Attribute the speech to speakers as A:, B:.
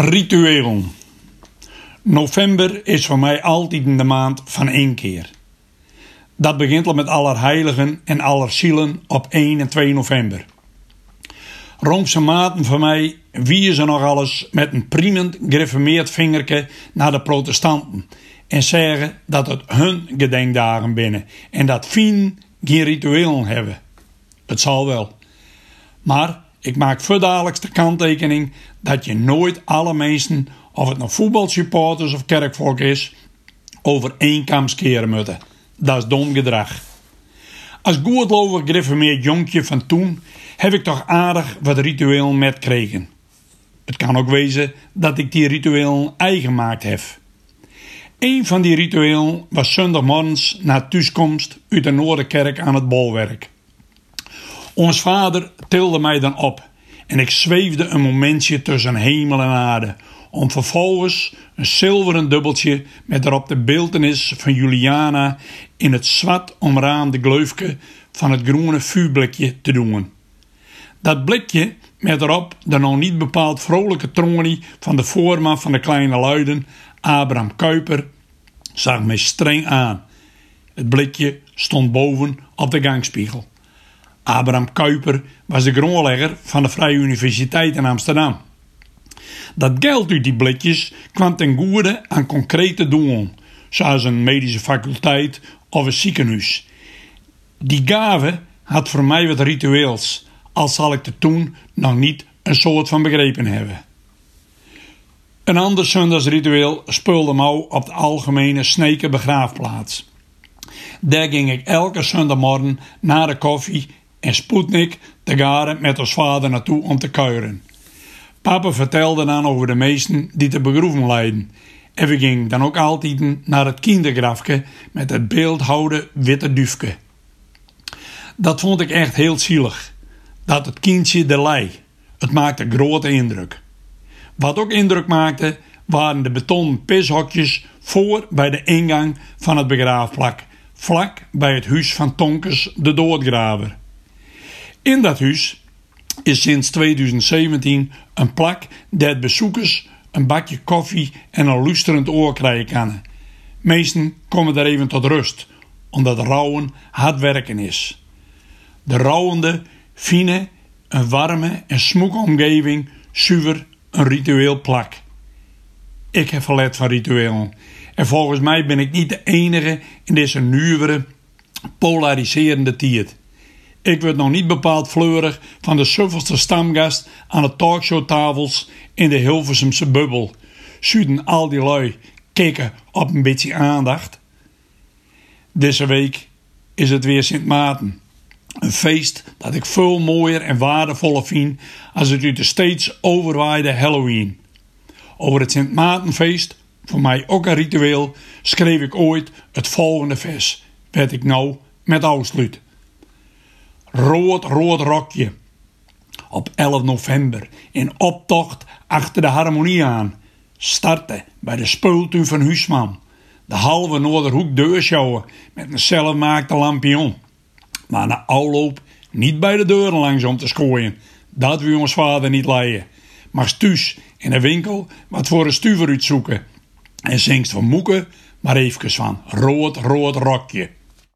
A: Ritueel. November is voor mij altijd de maand van één keer. Dat begint al met Allerheiligen en Allerzielen op 1 en 2 november. Roomse maten van mij wie ze nog alles met een priemend gereformeerd vingerke naar de protestanten en zeggen dat het hun gedenkdagen binnen en dat fien geen rituelen hebben. Het zal wel. Maar ik maak verdadelijks de kanttekening dat je nooit alle mensen, of het nou voetbalsupporters of kerkvolk is, over één skeren moeten. Dat is dom gedrag. Als goedlovig gereformeerd jonkje van toen heb ik toch aardig wat rituelen met kregen. Het kan ook wezen dat ik die rituelen eigen gemaakt heb. Een van die rituelen was zondagmorgens na thuiskomst uit de Noorderkerk aan het bolwerk. Ons vader tilde mij dan op en ik zweefde een momentje tussen hemel en aarde, om vervolgens een zilveren dubbeltje met erop de beeltenis van Juliana in het zwart omraamde gleufje van het groene vuurblikje te doen. Dat blikje met erop de nog niet bepaald vrolijke tronie van de voorman van de kleine luiden, Abraham Kuiper, zag mij streng aan. Het blikje stond boven op de gangspiegel. Abraham Kuiper was de grondlegger van de Vrije Universiteit in Amsterdam. Dat geld uit die blikjes kwam ten goede aan concrete doelen, zoals een medische faculteit of een ziekenhuis. Die gave had voor mij wat ritueels, al zal ik er toen nog niet een soort van begrepen hebben. Een ander zondagsritueel speelde mouw op de algemene Sneken begraafplaats. Daar ging ik elke zondagmorgen na de koffie en Sputnik te garen met ons vader naartoe om te kuieren. Papa vertelde dan over de meesten die te begroeven leiden. En we gingen dan ook altijd naar het kindergrafje met het beeldhouden witte dufke. Dat vond ik echt heel zielig. Dat het kindje de lei. Het maakte grote indruk. Wat ook indruk maakte, waren de betonnen pishokjes voor bij de ingang van het begraafplak, vlak bij het huis van Tonkes de doodgraver. In dat huis is sinds 2017 een plak dat bezoekers een bakje koffie en een luisterend oor krijgen kunnen. Meesten komen daar even tot rust, omdat rouwen hard werken is. De rouwende, fine, een warme en smoeke omgeving zuiver een ritueel plak. Ik heb verlet van rituelen. En volgens mij ben ik niet de enige in deze nieuwere, polariserende tijd. Ik word nog niet bepaald fleurig van de suffelste stamgast aan de talkshowtafels in de Hilversumse bubbel. Zuiden al die lui kikken op een beetje aandacht. Deze week is het weer Sint Maarten. Een feest dat ik veel mooier en waardevoller vind als het uit de steeds overwaaide Halloween. Over het Sint Maartenfeest, voor mij ook een ritueel, schreef ik ooit het volgende vers, werd ik nou met afsluit. Rood, rood rokje. Op 11 november in optocht achter de harmonie aan. Starten bij de speultuin van Huisman. De halve Noorderhoek deursjouwen met een zelfmaakte lampion. Maar na afloop niet bij de deuren langs om te schooien. Dat wil ons vader niet leiden. Maar stuus in de winkel wat voor een stuver uitzoeken. En zingst van moeken maar even van rood, rood rokje.